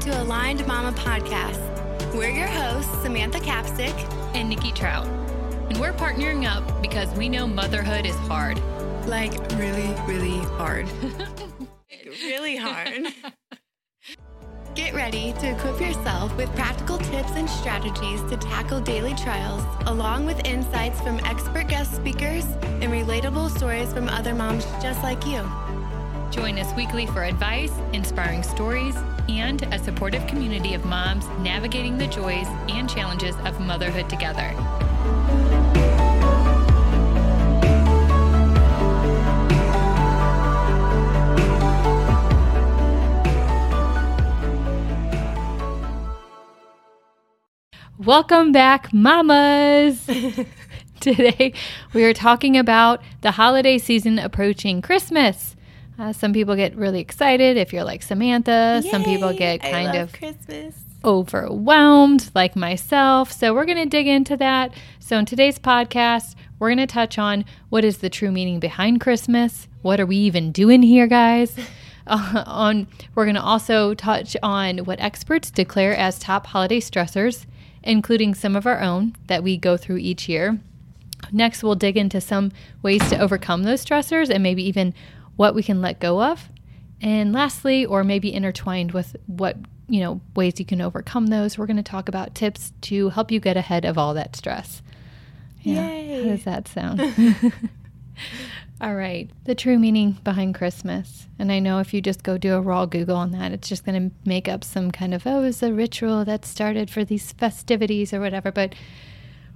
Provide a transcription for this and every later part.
to Aligned Mama Podcast. We're your hosts, Samantha Capstick and Nikki Trout. And we're partnering up because we know motherhood is hard. Like, really, really hard. really hard. Get ready to equip yourself with practical tips and strategies to tackle daily trials, along with insights from expert guest speakers and relatable stories from other moms just like you. Join us weekly for advice, inspiring stories, and a supportive community of moms navigating the joys and challenges of motherhood together. Welcome back, mamas. Today we are talking about the holiday season approaching Christmas. Uh, some people get really excited if you're like Samantha. Yay, some people get kind of Christmas. overwhelmed, like myself. So, we're going to dig into that. So, in today's podcast, we're going to touch on what is the true meaning behind Christmas. What are we even doing here, guys? Uh, on we're going to also touch on what experts declare as top holiday stressors, including some of our own that we go through each year. Next, we'll dig into some ways to overcome those stressors and maybe even what we can let go of. And lastly, or maybe intertwined with what, you know, ways you can overcome those, we're going to talk about tips to help you get ahead of all that stress. Yeah. Yay. How does that sound? all right. The true meaning behind Christmas. And I know if you just go do a raw Google on that, it's just going to make up some kind of, oh, it's a ritual that started for these festivities or whatever. But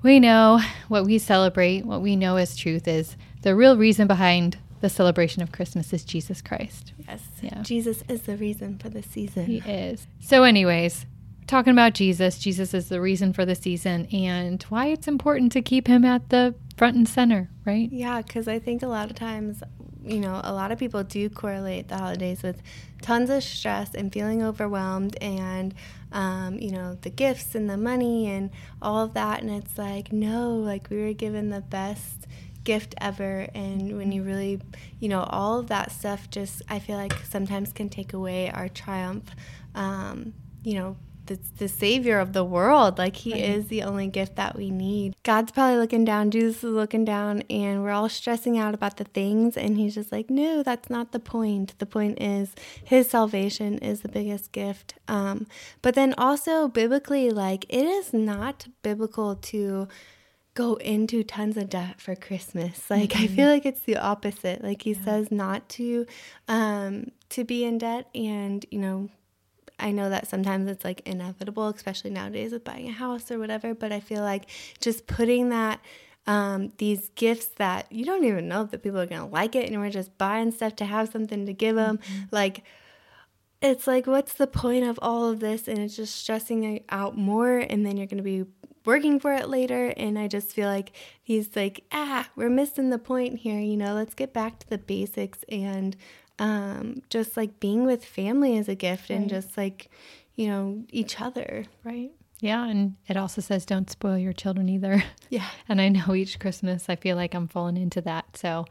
we know what we celebrate, what we know as truth is the real reason behind the celebration of Christmas is Jesus Christ. Yes. Yeah. Jesus is the reason for the season. He is. So, anyways, talking about Jesus, Jesus is the reason for the season and why it's important to keep him at the front and center, right? Yeah, because I think a lot of times, you know, a lot of people do correlate the holidays with tons of stress and feeling overwhelmed and, um, you know, the gifts and the money and all of that. And it's like, no, like we were given the best gift ever and when you really you know all of that stuff just i feel like sometimes can take away our triumph um, you know the, the savior of the world. Like he right. is the only gift that we need. God's probably looking down jesus is looking down and we're all stressing out about the things and he's just like no that's not the point. The point is his salvation is the biggest gift. Um, but then also biblically like it is not biblical to go into tons of debt for Christmas. Like mm-hmm. I feel like it's the opposite. Like he yeah. says not to um to be in debt and, you know, I know that sometimes it's like inevitable, especially nowadays with buying a house or whatever, but I feel like just putting that um, these gifts that you don't even know that people are gonna like it, and we're just buying stuff to have something to give them. Mm-hmm. Like, it's like, what's the point of all of this? And it's just stressing out more, and then you're gonna be working for it later. And I just feel like he's like, ah, we're missing the point here. You know, let's get back to the basics and um, just like being with family is a gift right. and just like, you know, each other. Right. Yeah, and it also says don't spoil your children either. Yeah. and I know each Christmas I feel like I'm falling into that. So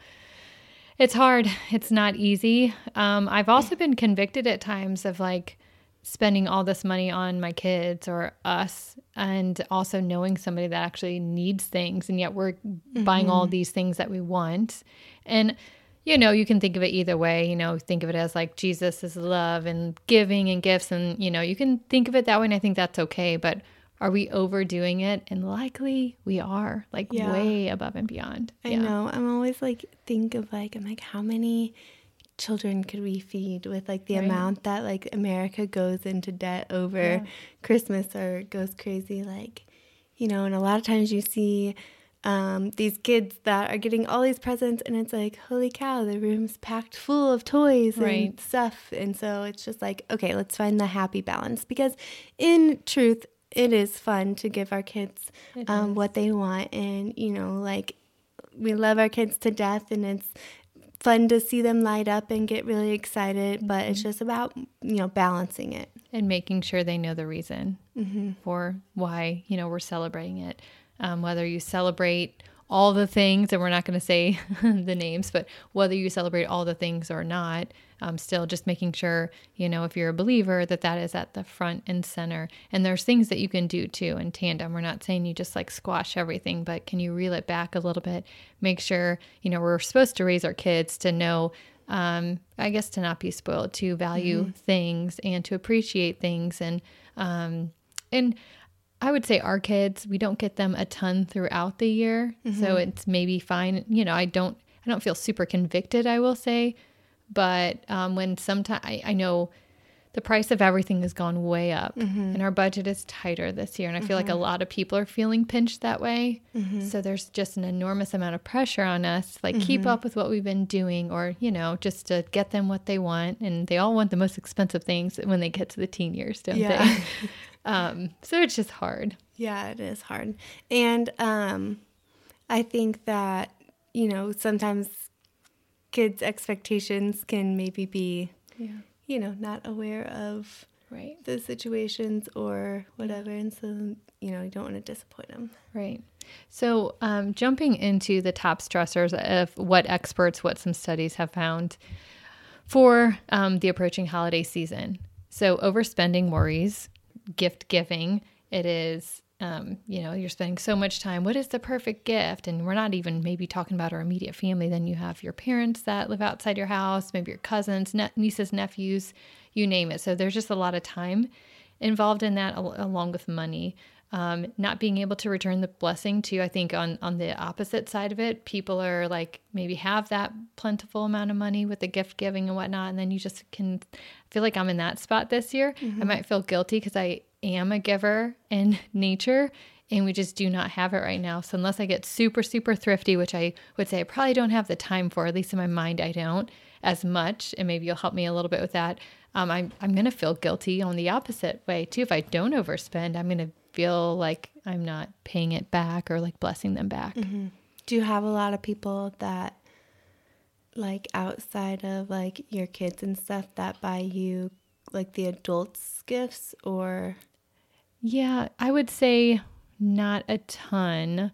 it's hard. It's not easy. Um, I've also been convicted at times of like spending all this money on my kids or us and also knowing somebody that actually needs things and yet we're mm-hmm. buying all mm-hmm. these things that we want and you know you can think of it either way you know think of it as like jesus is love and giving and gifts and you know you can think of it that way and i think that's okay but are we overdoing it and likely we are like yeah. way above and beyond i yeah. know i'm always like think of like i'm like how many children could we feed with like the right. amount that like America goes into debt over yeah. Christmas or goes crazy like you know and a lot of times you see um, these kids that are getting all these presents and it's like holy cow the room's packed full of toys right. and stuff and so it's just like okay let's find the happy balance because in truth it is fun to give our kids um, what they want and you know like we love our kids to death and it's fun to see them light up and get really excited, mm-hmm. but it's mm-hmm. just about, you know, balancing it. And making sure they know the reason mm-hmm. for why, you know, we're celebrating it. Um, whether you celebrate all the things, and we're not going to say the names, but whether you celebrate all the things or not, um, still just making sure, you know, if you're a believer, that that is at the front and center. And there's things that you can do too in tandem. We're not saying you just like squash everything, but can you reel it back a little bit? Make sure, you know, we're supposed to raise our kids to know um, I guess to not be spoiled, to value mm-hmm. things and to appreciate things, and um, and I would say our kids, we don't get them a ton throughout the year, mm-hmm. so it's maybe fine. You know, I don't I don't feel super convicted. I will say, but um, when sometimes I, I know the price of everything has gone way up mm-hmm. and our budget is tighter this year and i feel mm-hmm. like a mm-hmm. lot of people are feeling pinched that way mm-hmm. so there's just an enormous amount of pressure on us like keep mm-hmm. up with what we've been doing or you know just to get them what they want and they all want the most expensive things when they get to the teen years don't yeah. they um, so it's just hard yeah it is hard and um, i think that you know sometimes kids expectations can maybe be yeah you know, not aware of right the situations or whatever, and so you know, you don't want to disappoint them. Right. So, um, jumping into the top stressors of what experts, what some studies have found for um, the approaching holiday season. So, overspending worries, gift giving. It is um, you know, you're spending so much time. What is the perfect gift? And we're not even maybe talking about our immediate family. Then you have your parents that live outside your house, maybe your cousins, ne- nieces, nephews, you name it. So there's just a lot of time involved in that, al- along with money. Um, not being able to return the blessing to, I think, on on the opposite side of it, people are like maybe have that plentiful amount of money with the gift giving and whatnot, and then you just can feel like I'm in that spot this year. Mm-hmm. I might feel guilty because I am a giver in nature and we just do not have it right now. So unless I get super super thrifty, which I would say I probably don't have the time for, at least in my mind I don't as much, and maybe you'll help me a little bit with that. Um, I'm I'm gonna feel guilty on the opposite way too. If I don't overspend, I'm gonna feel like I'm not paying it back or like blessing them back. Mm-hmm. Do you have a lot of people that like outside of like your kids and stuff that buy you like the adults gifts or yeah, I would say not a ton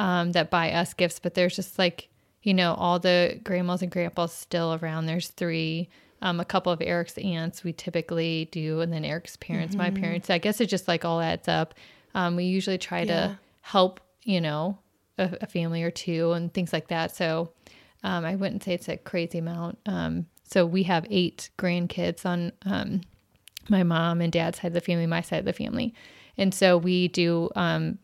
um, that buy us gifts, but there's just like, you know, all the grandmas and grandpas still around. There's three, um, a couple of Eric's aunts we typically do, and then Eric's parents, mm-hmm. my parents. I guess it just like all adds up. Um, we usually try yeah. to help, you know, a, a, family or two and things like that. So um, I wouldn't say it's a crazy amount. Um, so we have eight grandkids on um, my mom and dad's side of the family, my side of the family. And so we do, um,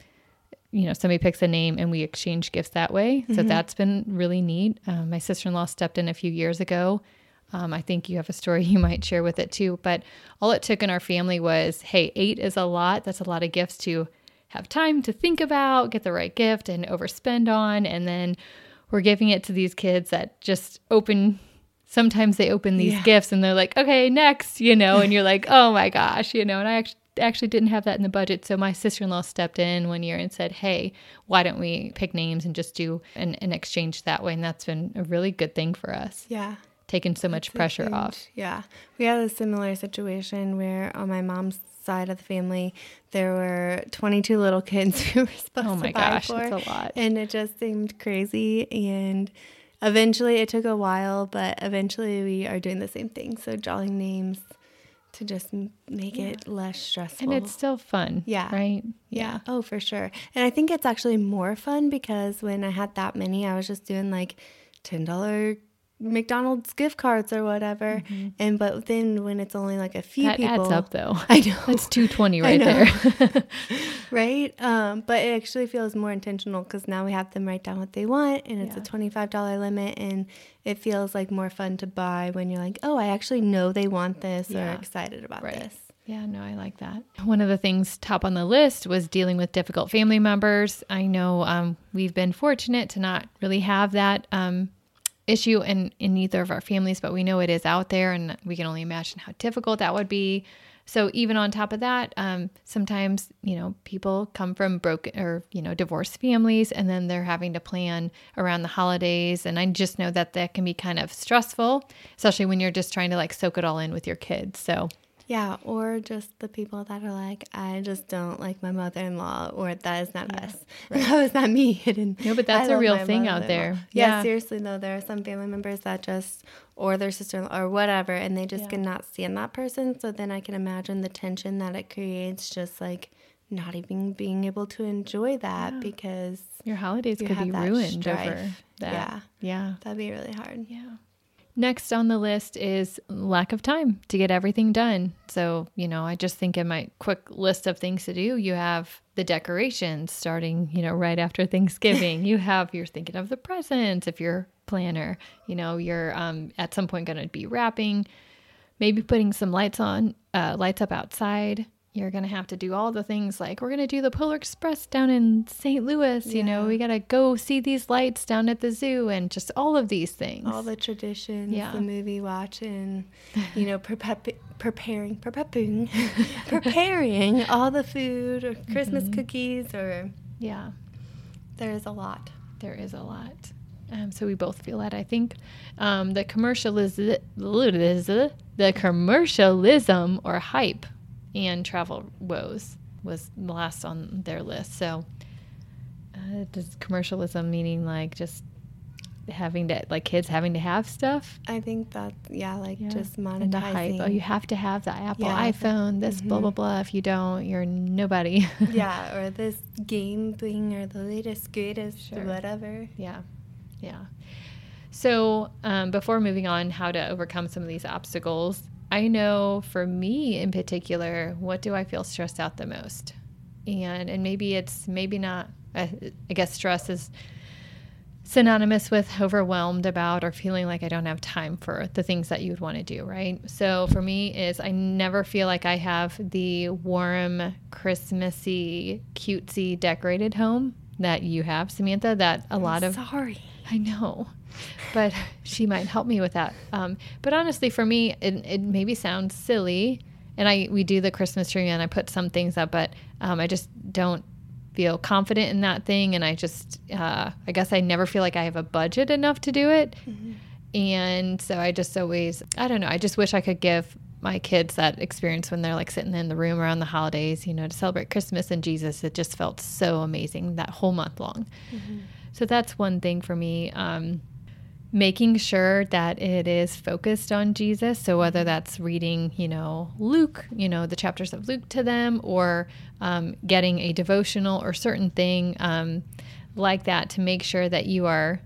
you know, somebody picks a name and we exchange gifts that way. Mm-hmm. So that's been really neat. Um, my sister in law stepped in a few years ago. Um, I think you have a story you might share with it too. But all it took in our family was hey, eight is a lot. That's a lot of gifts to have time to think about, get the right gift, and overspend on. And then we're giving it to these kids that just open sometimes they open these yeah. gifts and they're like, okay, next, you know, and you're like, oh my gosh, you know, and I actually actually didn't have that in the budget. So my sister-in-law stepped in one year and said, Hey, why don't we pick names and just do an, an exchange that way? And that's been a really good thing for us. Yeah. Taking so much pressure off. Yeah. We had a similar situation where on my mom's side of the family, there were 22 little kids who were supposed oh my to buy gosh, for. That's a lot. And it just seemed crazy. And eventually it took a while, but eventually we are doing the same thing. So drawing names to just make yeah. it less stressful. And it's still fun. Yeah. Right? Yeah. yeah. Oh, for sure. And I think it's actually more fun because when I had that many, I was just doing like $10 McDonald's gift cards or whatever. Mm-hmm. And but then when it's only like a few that people, adds up though. I know that's two twenty right there, right? Um, but it actually feels more intentional because now we have them write down what they want, and it's yeah. a twenty five dollar limit, and it feels like more fun to buy when you're like, oh, I actually know they want this yeah. or excited about right. this. Yeah, no, I like that. One of the things top on the list was dealing with difficult family members. I know um, we've been fortunate to not really have that um, issue in in either of our families, but we know it is out there, and we can only imagine how difficult that would be. So even on top of that, um, sometimes you know people come from broken or you know divorced families, and then they're having to plan around the holidays, and I just know that that can be kind of stressful, especially when you're just trying to like soak it all in with your kids. So Yeah, or just the people that are like, I just don't like my mother in law, or that is not Yeah, us. That was not me. No, but that's I a real thing out there. Yeah, Yeah. seriously though, there are some family members that just, or their sister in law, or whatever, and they just Yeah. cannot stand that person. So then I can imagine the tension that it creates, just like not even being able to enjoy that because Your holidays You could be ruined over that. Yeah. Yeah. that'd be really hard. Yeah. Next on the list is lack of time to get everything done. So, you know, I just think in my quick list of things to do, you have the decorations starting, you know, right after Thanksgiving. you have, you're thinking of the presents if you're planner, you know, you're um, at some point going to be wrapping, maybe putting some lights on, uh, lights up outside. You're going to have to do all the things like we're going to do the Polar Express down in St. Louis. You know, we got to go see these lights down at the zoo and just all of these things. All the traditions, Yeah. the movie watching, you know, preparing, preparing, preparing all the food or Christmas Mm-hmm. cookies, or yeah. there is a lot. There is a lot. Um, so we both feel that. I think um, the commercialism, the commercialism or hype, and travel woes was last on their list. So uh, does commercialism meaning like just having to like kids having to have stuff? I think that, yeah, like Yeah. just the hype. monetizing. Oh, you have to have the Apple Yeah, iPhone. This blah blah mhm. blah. If you don't, you're nobody. yeah, or this game thing, or the latest, greatest, Sure. whatever. Yeah. Yeah. So, um, before moving on, how to overcome some of these obstacles, I know for me in particular, what do I feel stressed out the most? And and maybe it's maybe not. I, I guess stress is synonymous with overwhelmed about or feeling like I don't have time for the things that you would want to do, right? So for me is I never feel like I have the warm, Christmassy, cutesy decorated home that you have, Samantha, that a lot of Sorry. I know, but she might help me with that. Um, but honestly, for me, it, it maybe sounds silly, and I we do the Christmas tree and I put some things up, but um, I just don't feel confident in that thing, and I just uh, I guess I never feel like I have a budget enough to do it, and so I just always I don't know. I just wish I could give my kids that experience when they're like sitting in the room around the holidays, you know, to celebrate Christmas and Jesus. It just felt so amazing that whole month long. So that's one thing for me. Um, making sure that it is focused on Jesus. So whether that's reading, you know, Luke, you know, the chapters of Luke to them, or um, getting a devotional or certain thing um, like that to make sure that you are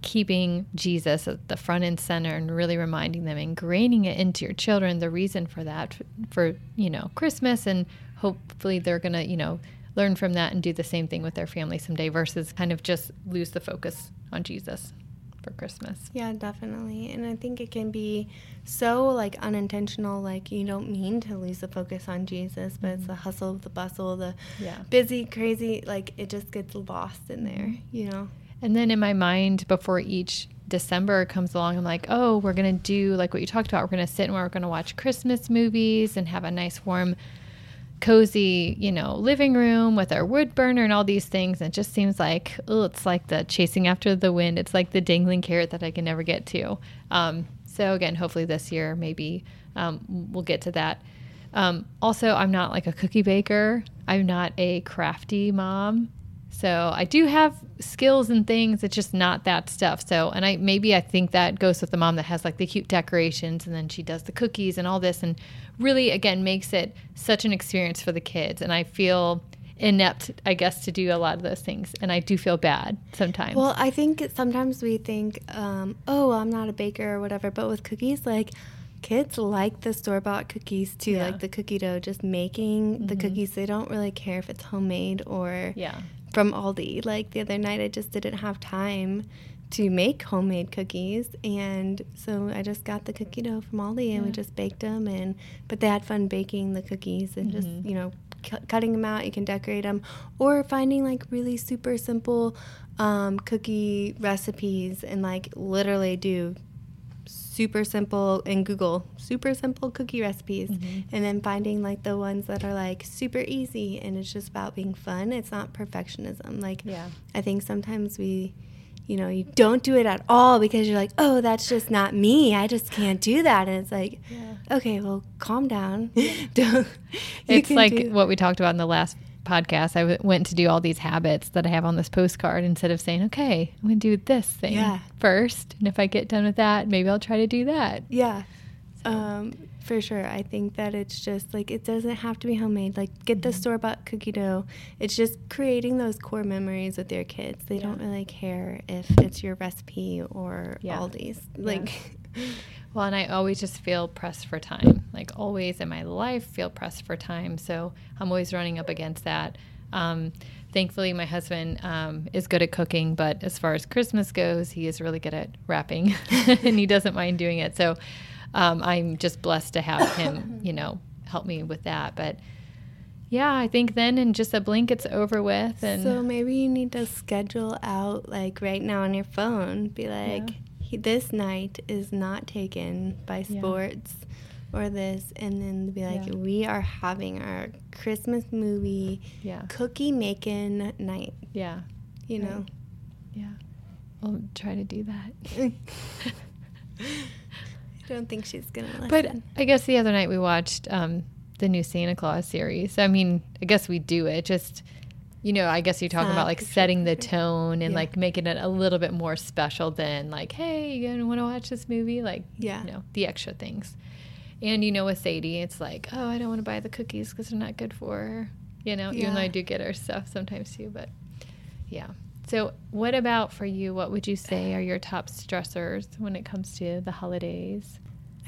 keeping Jesus at the front and center and really reminding them, ingraining it into your children, the reason for that, for, you know, Christmas. And hopefully they're to, you know, learn from that and do the same thing with their family someday versus kind of just lose the focus on Jesus for Christmas. Yeah, definitely. And I think it can be so like unintentional, like you don't mean to lose the focus on Jesus, but it's mm-hmm. the hustle, the bustle, the Yeah. busy, crazy, like it just gets lost in there, you know? And then in my mind, before each December comes along, I'm like, oh, we're going to do like what you talked about. We're going to sit and we're going to watch Christmas movies and have a nice, warm, cozy, you know, living room with our wood burner and all these things. And it just seems like, oh, it's like the chasing after the wind. It's like the dangling carrot that I can never get to. Um, so, again, hopefully this year, maybe um, we'll get to that. Um, also, I'm not like a cookie baker, I'm not a crafty mom. So I do have skills and things. It's just not that stuff. So, and I maybe I think that goes with the mom that has like the cute decorations and then she does the cookies and all this and really again makes it such an experience for the kids. And I feel inept, I guess, to do a lot of those things. And I do feel bad sometimes. Well, I think sometimes we think, um, oh, I'm not a baker or whatever, but with cookies, like kids like the store bought cookies too, Yeah. like the cookie dough, just making the Mhm. cookies. They don't really care if it's homemade or yeah. From Aldi. Like the other night, I just didn't have time to make homemade cookies, and so I just got the cookie dough from Aldi, and we just baked them. And but they had fun baking the cookies and Mhm. just you know cu- cutting them out. You can decorate them, or finding like really super simple um, cookie recipes and like literally do super simple in Google super simple cookie recipes Mhm. and then finding like the ones that are like super easy and it's just about being fun. It's not perfectionism. Like Yeah. I think sometimes we you know, you don't do it at all because you're like, oh, that's just not me. I just can't do that. And it's like, Yeah. okay, well, calm down. don't. It's like what we talked about in the last podcast. I w- went to do all these habits that I have on this postcard instead of saying, okay, I'm going to do this thing Yeah. first. And if I get done with that, maybe I'll try to do that. Yeah. Um, for sure. I think that it's just like it doesn't have to be homemade. Like get Mm-hmm. the store bought cookie dough. It's just creating those core memories with your kids. They don't really care if it's your recipe or Yeah. Aldi's. Yeah. Well, and I always just feel pressed for time. Like always in my life, feel pressed for time. So I'm always running up against that. Um, thankfully, my husband um, is good at cooking, but as far as Christmas goes, he is really good at wrapping, and he doesn't mind doing it. So um, I'm just blessed to have him, you know, help me with that. But yeah, I think then in just a blink, it's over with. And so maybe you need to schedule out like right now on your phone. Be like, Yeah. He, this night is not taken by Yeah. sports or this, and then be like, Yeah. we are having our Christmas movie yeah, cookie making night. yeah, You Right. know. yeah. I'll try to do that. I don't think she's gonna listen. But I guess the other night we watched um, the new Santa Claus series. I mean, I guess we do it. Just you know, I guess you're talking Ah, about like sure, setting the tone and Yeah. like making it a little bit more special than like, hey, you gonna want to watch this movie? Like, Yeah. you know, the extra things. And you know, with Sadie, it's like, oh, I don't want to buy the cookies because they're not good for her. You know, even though I do get her stuff sometimes too, but yeah. So, what about for you? What would you say are your top stressors when it comes to the holidays?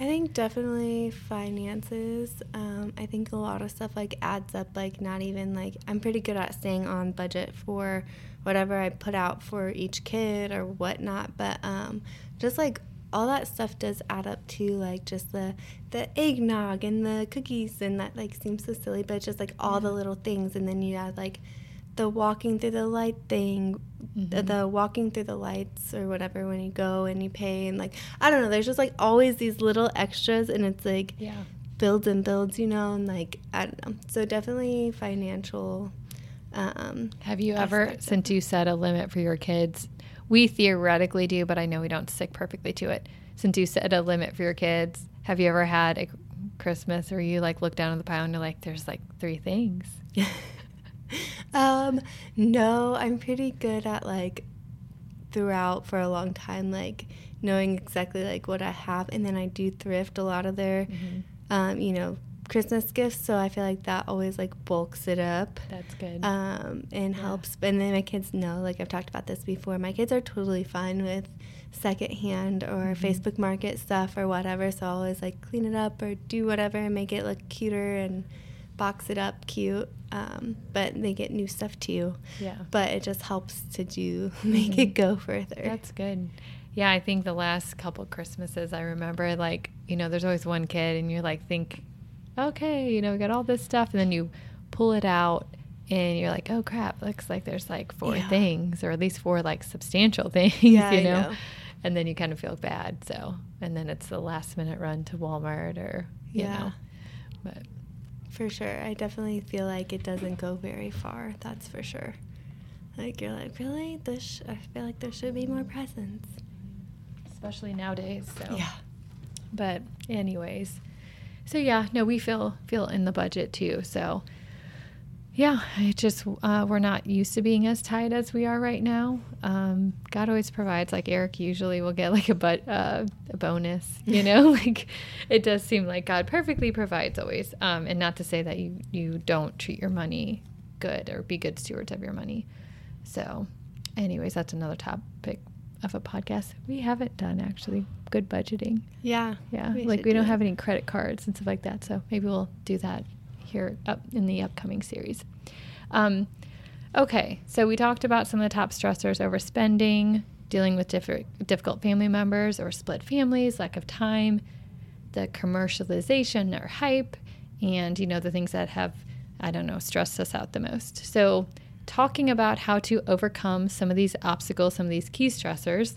I think definitely finances. Um, I think a lot of stuff like adds up. Like not even like I'm pretty good at staying on budget for whatever I put out for each kid or whatnot. But um, just like all that stuff does add up to like just the the eggnog and the cookies and that like seems so silly, but it's just like all the little things. And then you add like the walking through the light thing the, Mhm. the walking through the lights or whatever when you go and you pay and like I don't know there's just like always these little extras and it's like Yeah. builds and builds you know and like I don't know so definitely financial um Have you ever, since you set a limit for your kids, we theoretically do, but I know we don't stick perfectly to it. Since you set a limit for your kids, have you ever had a Christmas where you like look down at the pile and you're like, there's like three things? um no I'm pretty good at like throughout for a long time like knowing exactly like what I have and then I do thrift a lot of their um you know Christmas gifts so I feel like that always like bulks it up That's good. um, and Yeah. helps. And then my kids know, like I've talked about this before, my kids are totally fine with secondhand or Mhm. Facebook Market stuff or whatever. So I'll always like clean it up or do whatever and make it look cuter and box it up cute. Um, but they get new stuff too. yeah. But it just helps to do make it Mhm. go further. That's good. Yeah, I think the last couple Christmases I remember like, you know, there's always one kid and you're like think, okay, you know, we got all this stuff and then you pull it out and you're like, oh crap, looks like there's like four Yeah. things or at least four like substantial things, Yeah, you know? know. And then you kind of feel bad. So, and then it's the last minute run to Walmart or, you Yeah. know, but For sure. I definitely feel like it doesn't go very far. That's for sure. Like you're like, really? This sh- I feel like there should be more presents. especially nowadays. So, Yeah. but anyways so yeah no we feel feel in the budget too so yeah it just uh, we're not used to being as tight as we are right now um, god always provides like eric usually will get like a but uh, a bonus you know like it does seem like god perfectly provides always um, and not to say that you you don't treat your money good or be good stewards of your money so anyways that's another topic of a podcast we haven't done actually good budgeting Yeah. yeah, we like we do don't it. have any credit cards and stuff like that. So maybe we'll do that here up in the upcoming series. Um, okay, so we talked about some of the top stressors: overspending, dealing with different difficult family members or split families, lack of time, the commercialization or hype, and you know the things that have I don't know stressed us out the most. So talking about how to overcome some of these obstacles, some of these key stressors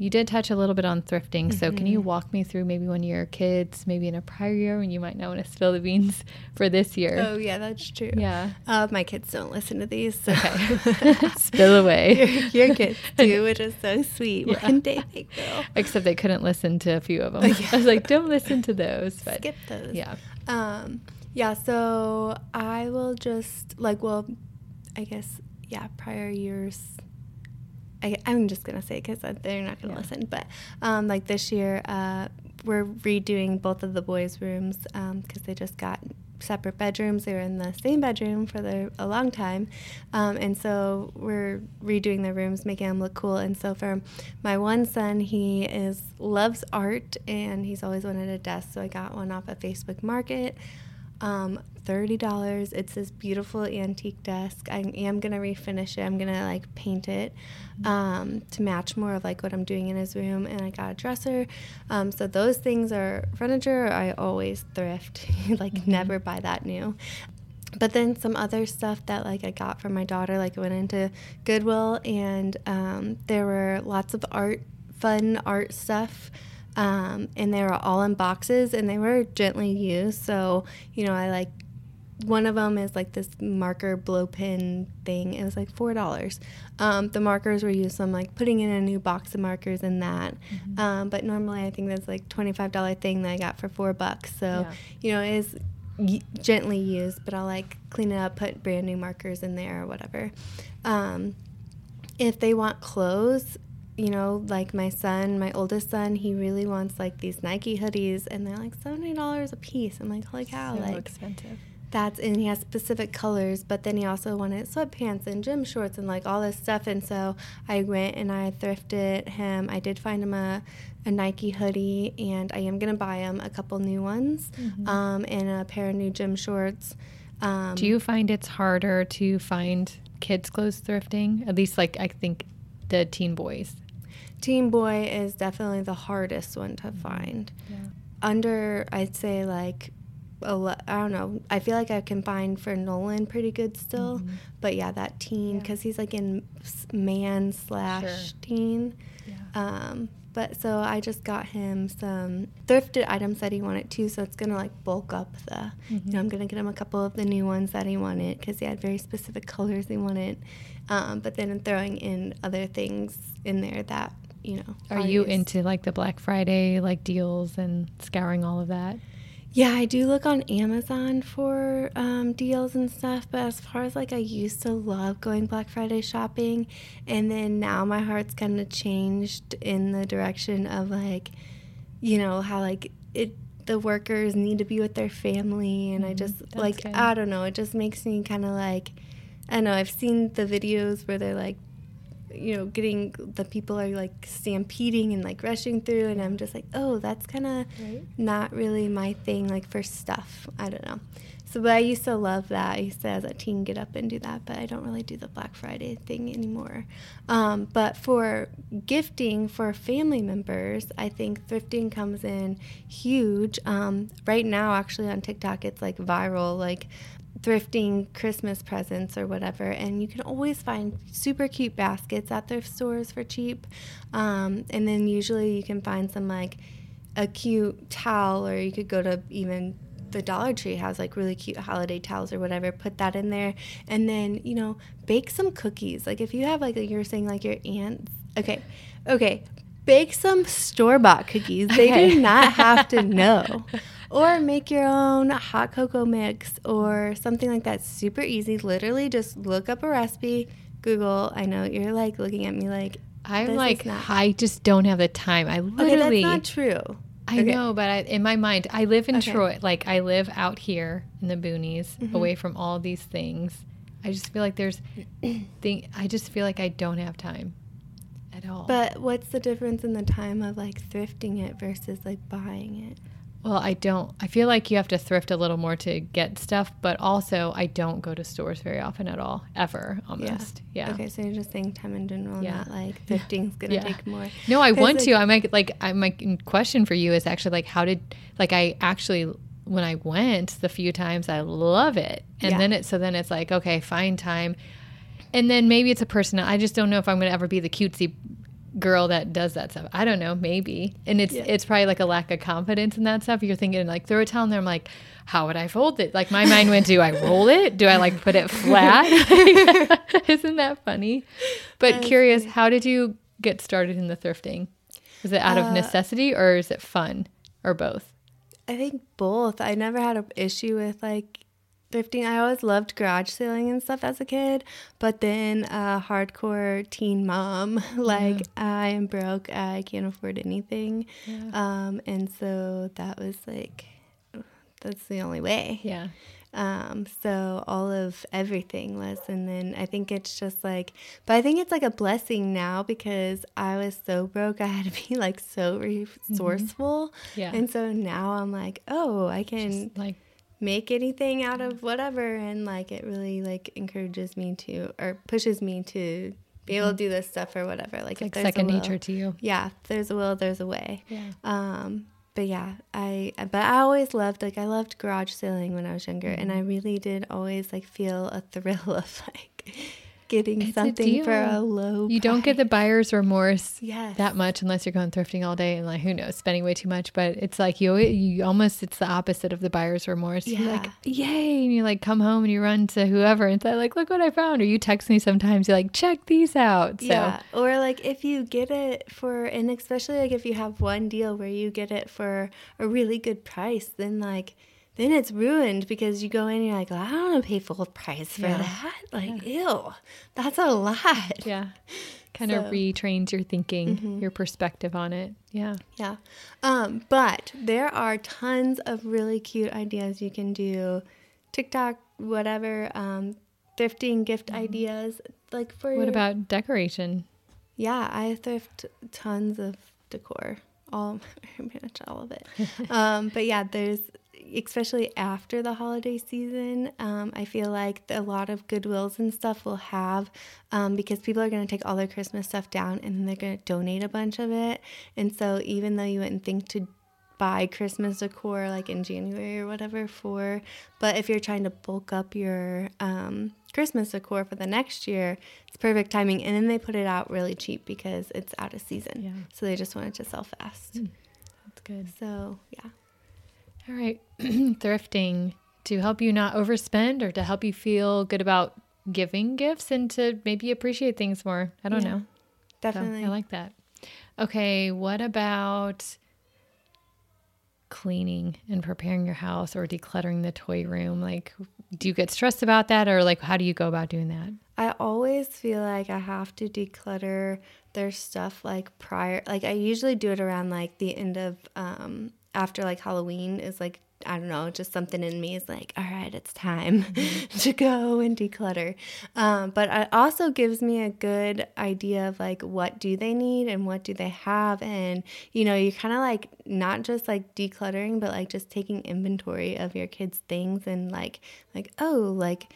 You did touch a little bit on thrifting. So, can you walk me through maybe when of your kids, maybe in a prior year when you might not want to spill the beans for this year? Oh yeah, that's true. Yeah. Uh, my kids don't listen to these. So. Okay. Spill away. your, your kids do, which is so sweet. Yeah. One day they will. Except they couldn't listen to a few of them. I was like, don't listen to those. But Skip those. yeah. Um, yeah, so I will just like, well, I guess, yeah, prior years. I, I'm just gonna say because they're not gonna Yeah. listen, but um, like this year, uh, we're redoing both of the boys' rooms because they just got separate bedrooms. They were in the same bedroom for the, a long time, um, and so we're redoing their rooms, making them look cool. And so for my one son, he is loves art and he's always wanted a desk, so I got one off of Facebook Market. Um, thirty dollars. It's this beautiful antique desk. I am gonna refinish it. I'm gonna like paint it um, to match more of like what I'm doing in his room. And I got a dresser. Um, so those things are furniture. I always thrift. like never buy that new. But then some other stuff that like I got from my daughter, like I went into Goodwill and um, there were lots of art, fun art stuff. Um, and they were all in boxes and they were gently used. So, you know, I like one of them is like this marker blow pin thing. It was like four dollars. Um, the markers were used, so I'm like putting in a new box of markers in that. Um, but normally, I think that's like twenty five dollar thing that I got for four bucks. So Yeah. you know, it is y- gently used, but I'll like clean it up, put brand new markers in there or whatever. Um, if they want clothes, you know, like my son, my oldest son, he really wants like these Nike hoodies, and they're like seventy dollars a piece. I'm like, holy cow! So like expensive. That's and he has specific colors, but then he also wanted sweatpants and gym shorts and like all this stuff. And so I went and I thrifted him. I did find him a, a Nike hoodie, and I am gonna buy him a couple new ones, um, and a pair of new gym shorts. Um, Do you find it's harder to find kids' clothes thrifting? At least, like, I think the teen boys. Teen Boy is definitely the hardest one to find. Yeah. Under, I'd say like, ele- I don't know. I feel like I can find for Nolan pretty good still, but yeah, that teen Yeah. because he's like in man slash Sure. teen. Yeah. Um, but so I just got him some thrifted items that he wanted too. So it's gonna like bulk up the. You know, I'm gonna get him a couple of the new ones that he wanted because he had very specific colors he wanted. Um, but then I'm throwing in other things in there that you know. Are you into like the Black Friday like deals and scouring all of that? Yeah, I do look on Amazon for um, deals and stuff, but as far as like I used to love going Black Friday shopping, and then now my heart's kind of changed in the direction of like, you know, how like it the workers need to be with their family, and I Mhm, just like good. I don't know, it just makes me kind of like, I know, I've seen the videos where they're like you know, getting the people are like stampeding and like rushing through, and I'm just like, oh, that's kind of Right. not really my thing, like for stuff. I don't know. So, but I used to love that. I used to, as a teen, get up and do that, but I don't really do the Black Friday thing anymore. Um, but for gifting for family members, I think thrifting comes in huge. Um, right now, actually, on TikTok, it's like viral, like thrifting Christmas presents or whatever. And you can always find super cute baskets at thrift stores for cheap. Um, and then usually you can find some like a cute towel, or you could go to even the Dollar Tree has like really cute holiday towels or whatever. Put that in there, and then you know bake some cookies. Like if you have like you're saying like your aunts. Okay, okay, bake some store bought cookies. They Okay. do not have to know. Or make your own hot cocoa mix or something like that. Super easy. Literally, just look up a recipe, Google. I know you're like looking at me like I'm like, I just don't have the time. I literally okay, that's not true. I Okay. know, but I, in my mind, I live in Okay. Troy. Like I live out here in the boonies, Mhm. away from all these things. I just feel like there's, thing. I just feel like I don't have time, at all. But what's the difference in the time of like thrifting it versus like buying it? Well, I don't. I feel like you have to thrift a little more to get stuff, but also I don't go to stores very often at all, ever almost. Yeah. Okay, so you're just saying time in general, Yeah. not like thrifting's gonna Yeah. take more. No, I want like- to. I might like. I my question for you is actually like, how did like I actually when I went the few times I love it, and Yeah. then it so then it's like okay, find time, and then maybe it's a person I just don't know if I'm going to ever be the cutesy girl that does that stuff. I don't know, maybe. And it's Yeah. it's probably like a lack of confidence in that stuff. You're thinking like throw a towel in there. I'm like, how would I fold it? Like my mind went, do I roll it? Do I like put it flat? Isn't that funny? But curious, how did you get started in the thrifting? Was it out of Uh, necessity or is it fun or both? I think both. I never had an issue with like thrifting. I always loved garage selling and stuff as a kid, but then a hardcore teen mom, like I am broke, I can't afford anything, um, and so that was like that's the only way. Yeah. Um, so all of everything was, and then I think it's just like, but I think it's like a blessing now because I was so broke, I had to be like so resourceful. Yeah. And so now I'm like, oh, I can Just like make anything out of whatever. And like, it really like encourages me to, or pushes me to be able to do this stuff or whatever. Like, like there's a second will- nature to you. Yeah. There's a will, there's a way. Yeah. Um, but yeah, I but I always loved like I loved garage sailing when I was younger, and Mm-hmm. I really did always like feel a thrill of like getting It's a something for a low. You don't get the buyer's remorse yes. that much unless you're going thrifting all day and like who knows spending way too much but it's like you you almost it's the opposite of the buyer's remorse. You're like yay and you like come home and you run to whoever and say like look what i found or you text me sometimes you're like check these out so. Yeah, or like if you get it for, and especially like if you have one deal where you get it for a really good price, then like, then it's ruined because you go in and you're like, well, I don't want to pay full price for Yeah. that. Like, ew, that's a lot. yeah kind of So- retrains your thinking your perspective on it yeah Yeah. Um, but there are tons of really cute ideas you can do. TikTok, whatever, um, thrifting gift ideas. Like for what your- about decoration Yeah, I thrift tons of decor. All pretty much all of it. um, but yeah, there's especially after the holiday season, um, I feel like a lot of Goodwills and stuff will have um, because people are going to take all their Christmas stuff down and then they're going to donate a bunch of it. And so even though you wouldn't think to buy Christmas decor like in January or whatever for, but if you're trying to bulk up your um, Christmas decor for the next year, it's perfect timing. And then they put it out really cheap because it's out of season. Yeah. So they just want it to sell fast. that's good So yeah. All right thrifting to help you not overspend or to help you feel good about giving gifts and to maybe appreciate things more i don't Yeah, know So, Definitely. I like that. Okay, what about cleaning and preparing your house or decluttering the toy room? Like, do you get stressed about that or like how do you go about doing that? I always feel like I have to declutter their stuff like prior like I usually do it around like the end of um after like Halloween is like I don't know, just something in me is like, all right, it's time to go and declutter. Um, but it also gives me a good idea of like what do they need and what do they have, and you know, you're kind of like not just like decluttering, but like just taking inventory of your kids' things and like like oh like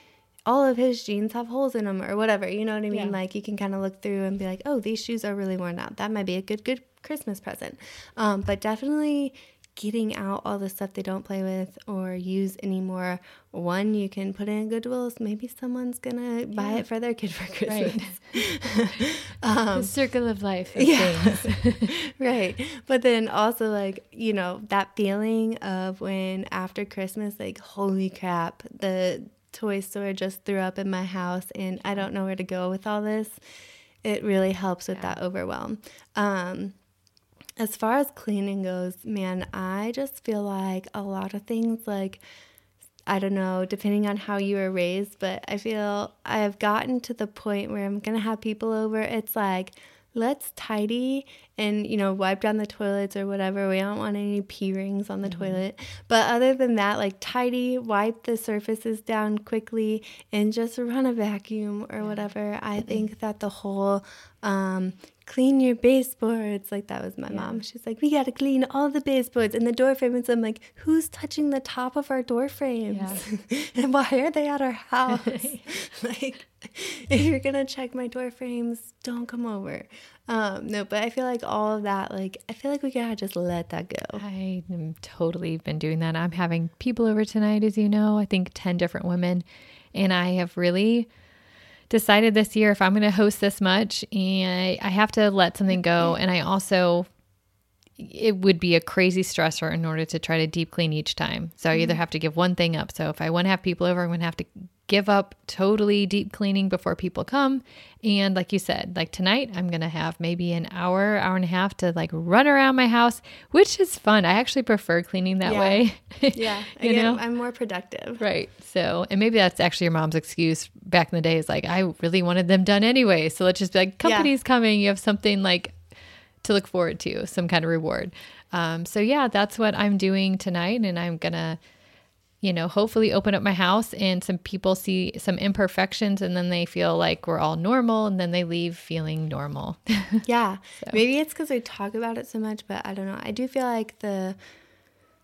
all of his jeans have holes in them or whatever. You know what I mean? Yeah. Like you can kind of look through and be like, oh, these shoes are really worn out. That might be a good, good Christmas present. Um, but definitely getting out all the stuff they don't play with or use anymore. One, you can put in Goodwill's. Maybe someone's gonna buy it for their kid for Right. Christmas. um, the circle of life of yeah. right. But then also like, you know, that feeling of when after Christmas, like, holy crap, the toy store just threw up in my house and I don't know where to go with all this. It really helps with that overwhelm. Um, as far as cleaning goes, man, I just feel like a lot of things like I don't know, depending on how you were raised, but I feel I've gotten to the point where I'm going to have people over. It's like, let's tidy and, you know, wipe down the toilets or whatever. We don't want any pee rings on the toilet. But other than that, like tidy, wipe the surfaces down quickly and just run a vacuum or whatever. I think that the whole, um, clean your baseboards. Like that was my mom. She's like, we got to clean all the baseboards and the door frames. I'm like, who's touching the top of our door frames? and why are they at our house? like, if you're going to check my door frames, don't come over. Um, no, but I feel like all of that, like, I feel like we gotta just let that go. I am totally been doing that. I'm having people over tonight, as you know, I think 10 different women. And I have really decided this year if I'm going to host this much and I have to let something go. And I also, it would be a crazy stressor in order to try to deep clean each time. So I either mm-hmm. have to give one thing up. So if I want to have people over, I'm going to have to give up totally deep cleaning before people come. And like you said, like tonight, I'm going to have maybe an hour, hour and a half to like run around my house, which is fun. I actually prefer cleaning that Yeah. way. Yeah, you get- know? I'm more productive. Right. So, and maybe that's actually your mom's excuse back in the day is like, I really wanted them done anyway. So let's just be like, company's coming. You have something like to look forward to, some kind of reward. Um, so, yeah, that's what I'm doing tonight. And I'm going to, you know, hopefully open up my house and some people see some imperfections and then they feel like we're all normal and then they leave feeling normal. Yeah, maybe it's because we talk about it so much, but I don't know. I do feel like the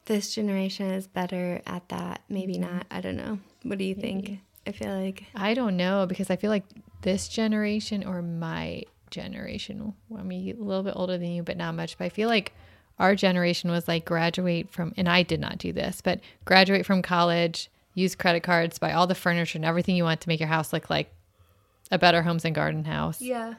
this generation is better at that. Maybe Mm-hmm. not. I don't know. What do you think? I feel like I don't know because I feel like this generation or my generation, well, I mean, a little bit older than you, but not much. But I feel like our generation was like graduate from, and I did not do this, but graduate from college, use credit cards, buy all the furniture and everything you want to make your house look like a better homes and garden house. yeah,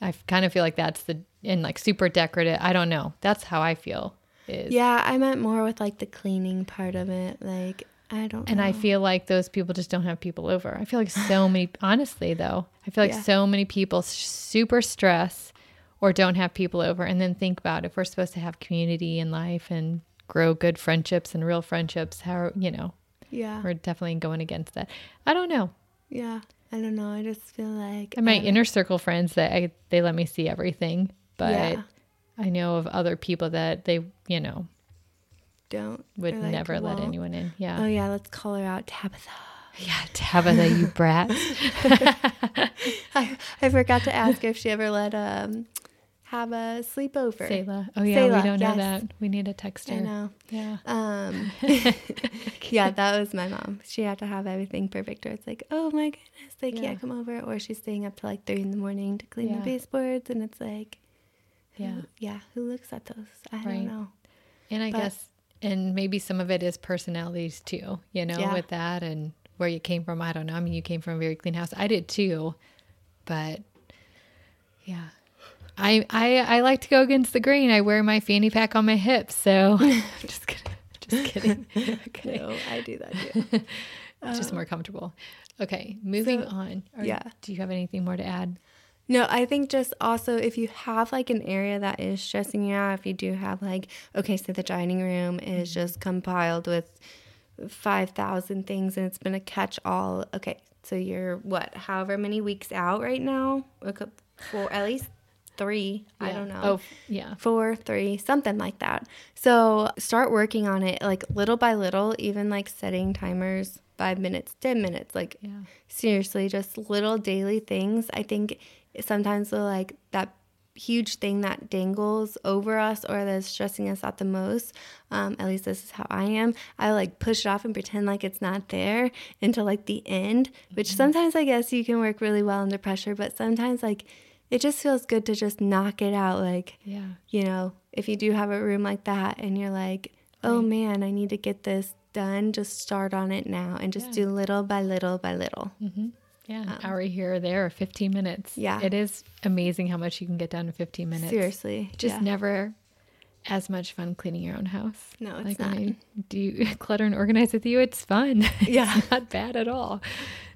I kind of feel like that's the, and like super decorative. I don't know. That's how I feel. Is. yeah. I meant more with like the cleaning part of it. Like I don't. Know. And know. I feel like those people just don't have people over. I feel like so many, honestly, though, I feel like Yeah. so many people super stress or don't have people over. And then think about if we're supposed to have community in life and grow good friendships and real friendships, how, you know, yeah, we're definitely going against that. I don't know. yeah. I don't know. I just feel like And my inner circle friends that I, they let me see everything, but Yeah. I know of other people that they, you know, don't would like, never let won't. anyone in. Yeah. Oh yeah, let's call her out, Tabitha. yeah. Tabitha, you brat. I, I forgot to ask if she ever let um have a sleepover. Selah. Oh yeah, Selah, we don't know yes. that. We need a text her. I know. Yeah. Um, yeah, that was my mom. She had to have everything perfect, or it's like, oh my goodness, they Yeah. can't come over, or she's staying up to like three in the morning to clean Yeah. the baseboards, and it's like, who- Yeah. yeah, who looks at those? I Right. don't know. And I But- guess and maybe some of it is personalities too, you know, Yeah. with that and where you came from. I don't know. I mean, you came from a very clean house. I did too. But yeah. I I I like to go against the grain. I wear my fanny pack on my hips, so just kidding. Just kidding. Okay. No, I do that too. It's just uh, more comfortable. Okay, moving so- on. Are- yeah. Do you have anything more to add? No, I think just also if you have like an area that is stressing you out, if you do have like, okay, so the dining room is mm-hmm. just compiled with 5,000 things and it's been a catch all. Okay, so you're what, however many weeks out right now? Four, at least three. I don't know. Oh, yeah. four, three, something like that. So start working on it like little by little, even like setting timers, five minutes, 10 minutes, like Yeah. seriously, just little daily things. I think sometimes the like that huge thing that dangles over us or that's stressing us out the most. Um, at least this is how I am. I like push it off and pretend like it's not there until like the end, which sometimes I guess you can work really well under pressure, but sometimes like it just feels good to just knock it out. Like, Yeah. you know, if you do have a room like that and you're like, oh man, I need to get this done, just start on it now and just Yeah. do little by little by little. Yeah, an hour here or there or 15 minutes. Um, Yeah. It is amazing how much you can get done in 15 minutes. Seriously. Just yeah. never as much fun cleaning your own house. No, it's like, not. I do you clutter and organize with you? It's fun. Yeah. it's not bad at all.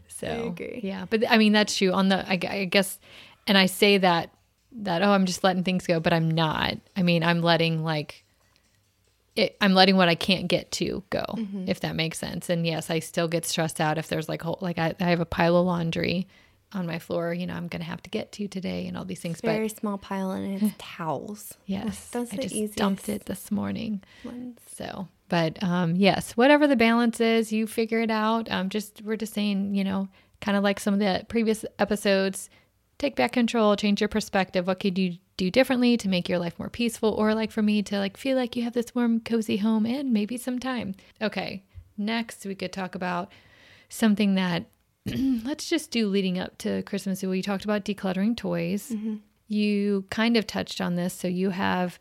So, agree. yeah. But I mean, that's true on the, I, I guess, and I say that, that, oh, I'm just letting things go, but I'm not. I mean, I'm letting like, it, I'm letting what I can't get to go, Mm-hmm. if that makes sense. And yes, I still get stressed out if there's like whole, like I, I have a pile of laundry on my floor. You know, I'm gonna have to get to today and all these things. Very but small pile and it's towels. yes, Those I just dumped it this morning. ones. So, but um, yes, whatever the balance is, you figure it out. Um, just we're just saying, you know, kind of like some of the previous episodes, take back control, change your perspective. What could you do differently to make your life more peaceful, or like for me to like feel like you have this warm, cozy home and maybe some time. Okay, next we could talk about something that let's just do leading up to Christmas. We talked about decluttering toys. Mm-hmm. You kind of touched on this, so you have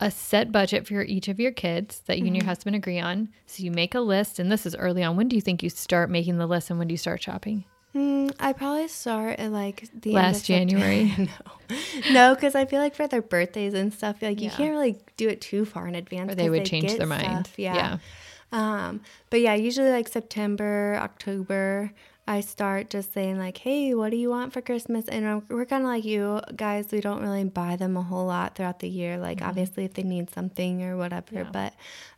a set budget for each of your kids that you and your mm-hmm. husband agree on. So you make a list, and this is early on. When do you think you start making the list and when do you start shopping? Mm, I probably start at like the Last end of January. No, no, because I feel like for their birthdays and stuff, like you can't really do it too far in advance. Or they would change their mind. stuff, Yeah. Yeah. Um, but yeah, usually like September, October, I start just saying like, "Hey, what do you want for Christmas?" And I'm- we're kind of like you guys. We don't really buy them a whole lot throughout the year. Like obviously, if they need something or whatever, Mm-hmm. Yeah. but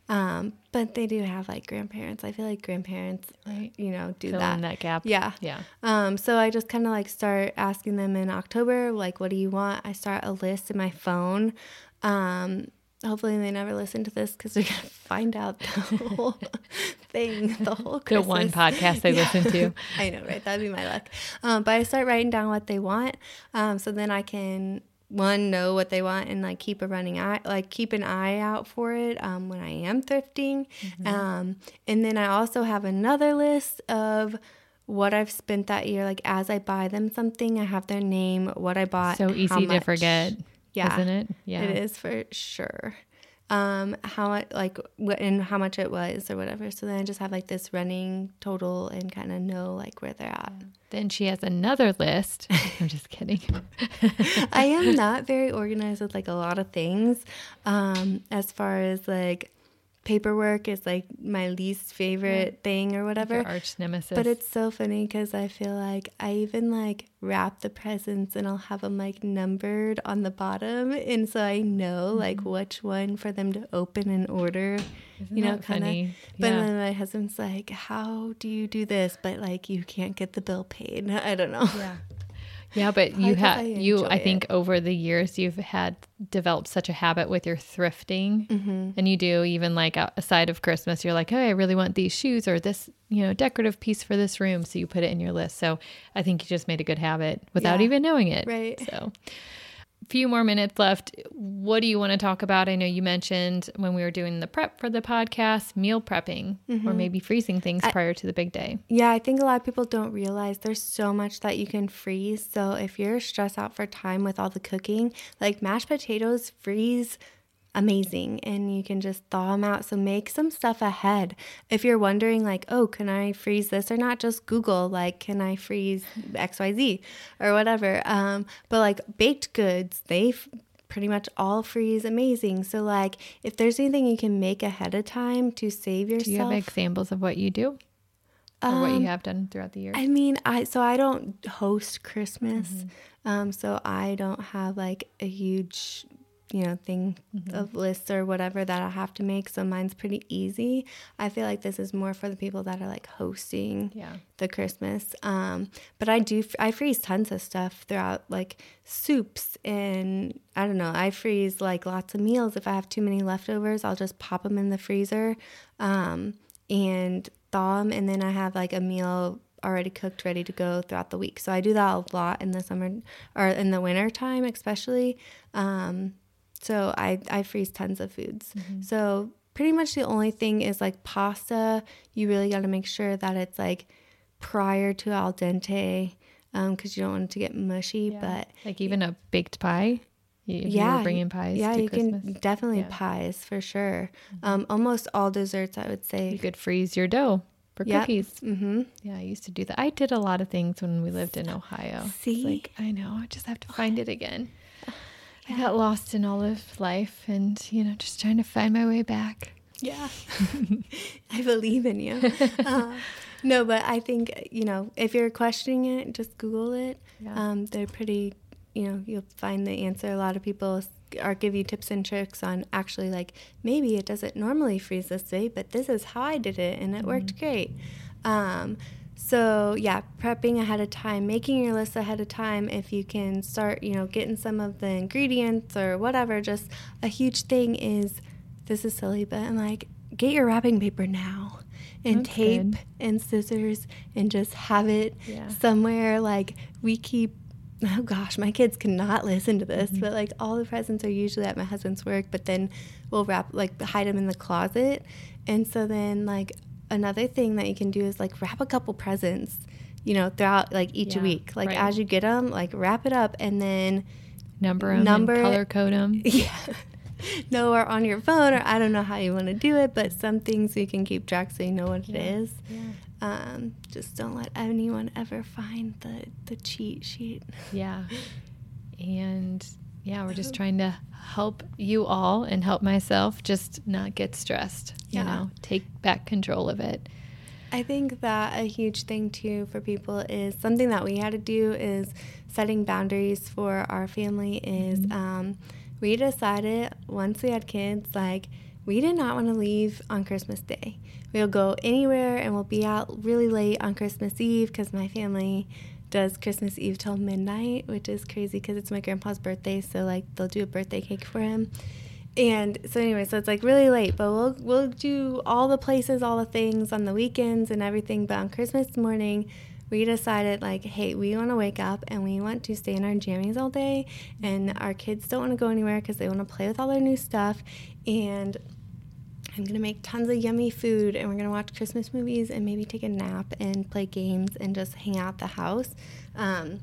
um, but they do have like grandparents. I feel like grandparents, you know, do Fill that. in that gap. Yeah. Yeah. Um, so I just kind of like start asking them in October, like, what do you want? I start a list in my phone. Um, hopefully they never listen to this because they're gonna find out the whole thing, the whole The one podcast they listen to. I know, right? That'd be my luck. Um, but I start writing down what they want, um, so then I can one know what they want and like keep a running eye, like keep an eye out for it um, when I am thrifting. Mm-hmm. Um, and then I also have another list of what I've spent that year. Like as I buy them something, I have their name, what I bought, So easy to forget. Yeah, Isn't it? Yeah. it is for sure. Um, how much, like, what and how much it was or whatever. So then I just have like this running total and kind of know like where they're at. Then she has another list. I'm just kidding. I am not very organized with like a lot of things. Um, as far as like paperwork is like my least favorite thing or whatever. Your arch nemesis. But it's so funny because I feel like I even like wrap the presents and I'll have them like numbered on the bottom, and so I know like which one for them to open and order. Mm-hmm. Isn't you know, that kind of. funny? But Yeah. then my husband's like, "How do you do this?" But like, you can't get the bill paid. I don't know. Yeah. Yeah, but you have you I think it. over the years you've had developed such a habit with your thrifting. Mm-hmm. And you do even like aside of Christmas, you're like, "Hey, I really want these shoes or this, you know, decorative piece for this room." So you put it in your list. So I think you just made a good habit without Yeah. even knowing it. Right. So few more minutes left. What do you want to talk about? I know you mentioned when we were doing the prep for the podcast, meal prepping Mm-hmm. or maybe freezing things prior to the big day. Yeah, I think a lot of people don't realize there's so much that you can freeze. So if you're stressed out for time with all the cooking, like mashed potatoes freeze amazing and you can just thaw them out. So make some stuff ahead. If you're wondering like, "Oh, can I freeze this or not?" just Google like, "Can I freeze XYZ?" or whatever. Um, but like baked goods, they f- pretty much all freeze amazing. So like if there's anything you can make ahead of time to save yourself Do you have examples of what you do? Or what Um, you have done throughout the year? I mean, I so I don't host Christmas, um, so I don't have like a huge, you know, thing of lists or whatever that I have to make. So mine's pretty easy. I feel like this is more for the people that are like hosting Yeah. the Christmas. Um, but I do I freeze tons of stuff throughout like soups and I don't know. I freeze like lots of meals. If I have too many leftovers, I'll just pop them in the freezer um, and them, and then I have like a meal already cooked, ready to go throughout the week. So I do that a lot in the summer or in the winter time, especially. Um, so I I freeze tons of foods. So pretty much the only thing is like pasta. You really got to make sure that it's like prior to al dente because you don't want it to get mushy. But like even a baked pie. You, if you yeah, bringing pies. Yeah, to you Christmas. can definitely Yeah. Mm-hmm. pies for sure. Um, almost all desserts, I would say. You could freeze your dough for Yep. cookies. Mm-hmm. Yeah, I used to do that. I did a lot of things when we lived in Ohio. See? like I know, I just have to find it again. I got lost in all of life, and you know, just trying to find my way back. Yeah. I believe in you. Uh, no, but I think, you know, if you're questioning it, just Google it. Yeah. Um, they're pretty, you know, you'll find the answer. A lot of people are give you tips and tricks on actually like maybe it doesn't normally freeze this way, but this is how I did it and it worked great. Um, so yeah, prepping ahead of time, making your list ahead of time. If you can start, you know, getting some of the ingredients or whatever. Just a huge thing is, this is silly, but I'm like, get your wrapping paper now, and That's tape good. and scissors, and just have it Yeah. somewhere. Like we keep. Oh gosh, my kids cannot listen to Mm-hmm. this, but like all the presents are usually at my husband's work, but then we'll wrap like hide them in the closet, and so then like another thing that you can do is like wrap a couple presents, you know, throughout like each Yeah, week. Like right. as you get them, like wrap it up, and then Number them, Number- color code them. yeah. no, or on your phone, or I don't know how you want to do it, but some things you can keep track so you know what it is. Yeah. Um, just don't let anyone ever find the the cheat sheet. Yeah. And yeah, we're just trying to help you all and help myself just not get stressed, Yeah. you know, take back control of it. I think that a huge thing too for people is something that we had to do is setting boundaries for our family. Is Mhm. um, we decided once we had kids, like we did not want to leave on Christmas Day. We'll go anywhere and we'll be out really late on Christmas Eve because my family does Christmas Eve till midnight, which is crazy because it's my grandpa's birthday. So like they'll do a birthday cake for him. And so anyway, so it's like really late, but we'll we'll do all the places, all the things on the weekends and everything. But on Christmas morning, we decided like, hey, we want to wake up and we want to stay in our jammies all day, and our kids don't want to go anywhere because they want to play with all their new stuff, and I'm gonna make tons of yummy food, and we're gonna watch Christmas movies and maybe take a nap and play games and just hang out the house. Um,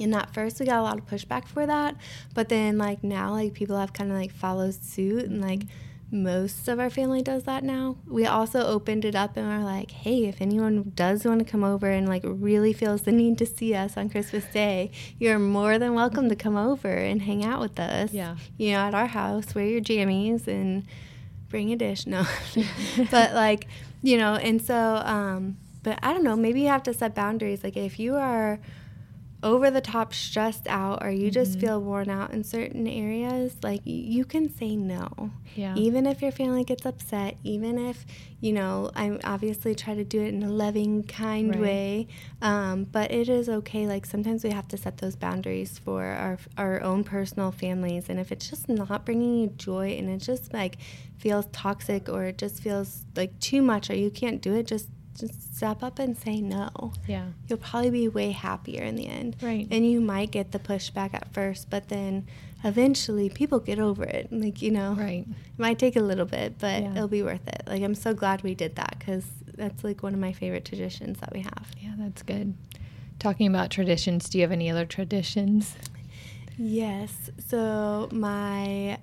and at first we got a lot of pushback for that but then like now like people have kind of like followed suit and like most of our family does that now we also opened it up and we're like hey if anyone does want to come over and like really feels the need to see us on christmas day you're more than welcome to come over and hang out with us Yeah. you know at our house wear your jammies and bring a dish no. But like you know and so um but i don't know maybe you have to set boundaries like if you are over the top stressed out or you just Mhm. feel worn out in certain areas like you can say no Yeah. even if your family gets upset even if you know i obviously try to do it in a loving kind Right. way um, but it is okay like sometimes we have to set those boundaries for our our own personal families and if it's just not bringing you joy and it just like feels toxic or it just feels like too much or you can't do it just just step up and say no yeah. you'll probably be way happier in the end. Right. And you might get the pushback at first, but then eventually people get over it. Like, you know, Right. it might take a little bit, but Yeah. it'll be worth it. Like, I'm so glad we did that because that's like one of my favorite traditions that we have. Yeah, that's good. Talking about traditions, do you have any other traditions? Yes. So my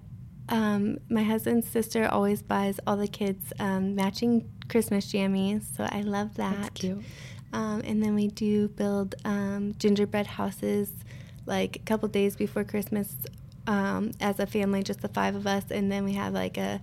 um, my husband's sister always buys all the kids um, matching Christmas jammies, so I love that. That's cute. Um, and then we do build um, gingerbread houses like a couple days before Christmas um, as a family, just the five of us. And then we have like a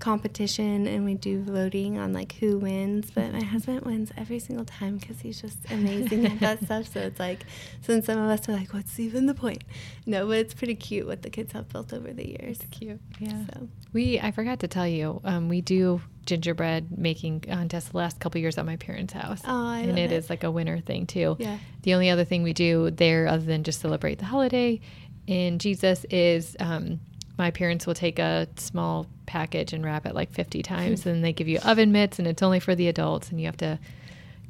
competition and we do voting on like who wins. But my husband wins every single time because he's just amazing at that stuff. So it's like, so then some of us are like, what's even the point? No, but it's pretty cute what the kids have built over the years. It's cute. Yeah. So. We I forgot to tell you, um, we do gingerbread making contests the last couple years at my parents' house. Oh, and it it. is like a winter thing too. Yeah. The only other thing we do there, other than just celebrate the holiday in Jesus, is um, my parents will take a small package and wrap it like 50 times, and they give you oven mitts, and it's only for the adults, and you have to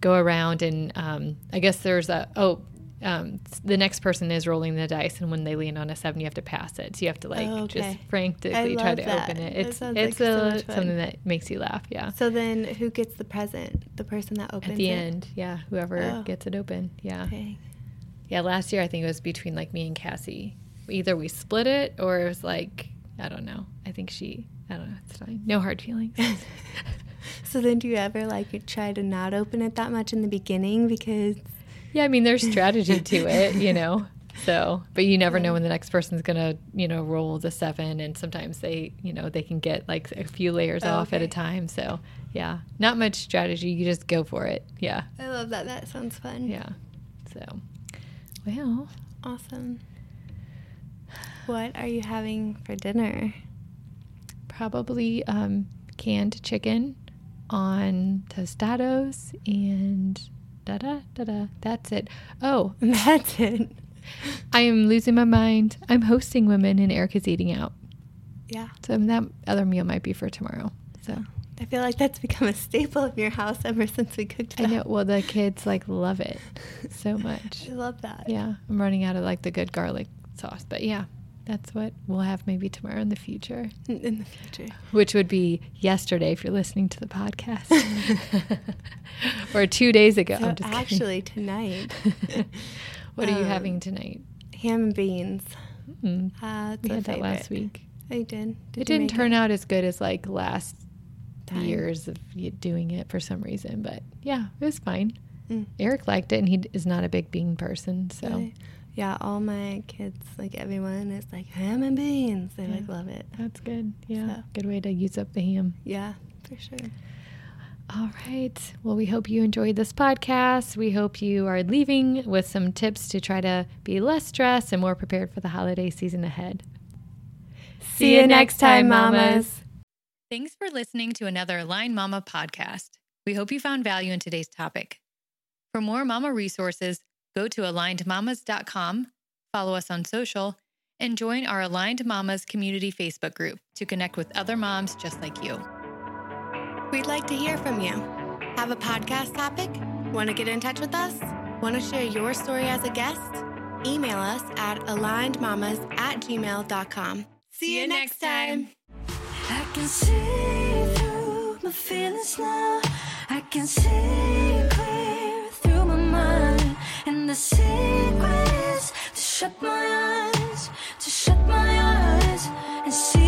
go around and um, I guess there's a oh. Um, the next person is rolling the dice, and when they land on a seven, you have to pass it. So you have to like Oh, just frantically try to that. open it. It's it's like a, fun. something that makes you laugh. Yeah. So then who gets the present? The person that opens it? At the it? end, yeah, whoever Oh. gets it open, yeah. Okay. Yeah, last year I think it was between like me and Cassie. Either we split it or it was like I don't know. I think she I don't know. It's fine. No hard feelings. So then do you ever like try to not open it that much in the beginning because yeah, I mean there's strategy to it, you know. So, but you never know when the next person's gonna, you know, roll the seven, and sometimes they, you know, they can get like a few layers Oh, off at a time. So, yeah, not much strategy. You just go for it. Yeah, I love that. That sounds fun. yeah. So, well, Awesome. What are you having for dinner? probably um, canned chicken on tostados and da da da da. That's it. Oh, That's it. I am losing my mind. I'm hosting women and Erica's eating out. Yeah. So that other meal might be for tomorrow. So I feel like that's become a staple of your house ever since we cooked I that. know. Well, the kids like love it so much. I love that. Yeah, I'm running out of like the good garlic sauce, but yeah, that's what we'll have maybe tomorrow in the future, In the future. which would be yesterday if you're listening to the podcast, or two days ago. So I'm just kidding. actually tonight, what are you um, having tonight? ham and beans. Mm. Uh, We had that last week. I did. Did it didn't turn out as good as like last time. years of doing it for some reason. But yeah, it was fine. Mm. Eric liked it, and he is not a big bean person. So? Yeah, all my kids, like everyone, is like ham and beans. They like love it. that's good. Yeah, So- good way to use up the ham. Yeah, for sure. All right. Well, we hope you enjoyed this podcast. We hope you are leaving with some tips to try to be less stressed and more prepared for the holiday season ahead. See you next time, mamas. Thanks for listening to another Aligned Momma podcast. We hope you found value in today's topic. For more mama resources, go to alignedmamas.com, follow us on social, and join our Aligned Mommas community Facebook group to connect with other moms just like you. We'd like to hear from you. Have a podcast topic? Want to get in touch with us? Want to share your story as a guest? Email us at alignedmamas at gmail.com. See you next time. I can see through my feelings now. I can see through my the secrets to shut my eyes, to shut my eyes and see.